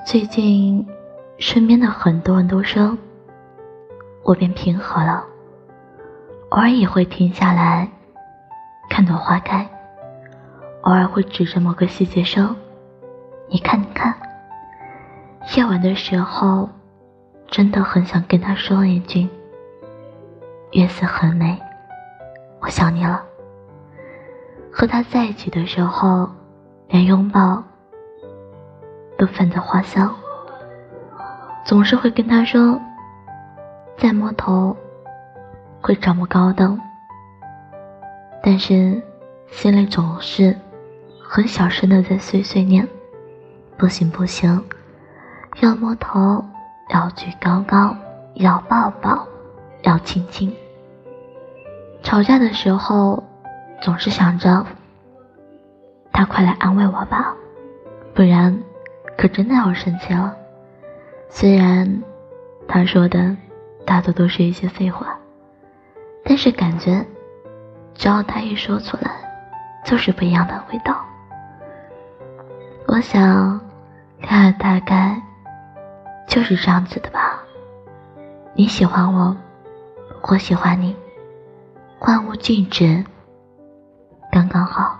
最近，身边的很多人都说，我变平和了，偶尔也会停下来看朵花开，偶尔会指着某个细节说：“你看，你看。”夜晚的时候，真的很想跟他说一句：“月色很美，我想你了。”和他在一起的时候，连拥抱都泛着花香。总是会跟他说：“再摸头会长不高的。”但是心里总是很小声的在碎碎念：“不行不行，要摸头，要举高高，要抱抱，要亲亲。”吵架的时候。总是想着，他快来安慰我吧，不然可真的要生气了。虽然他说的大多都是一些废话，但是感觉只要他一说出来，就是不一样的味道。我想，恋爱大概就是这样子的吧。你喜欢我，我喜欢你，万物静止。刚刚好。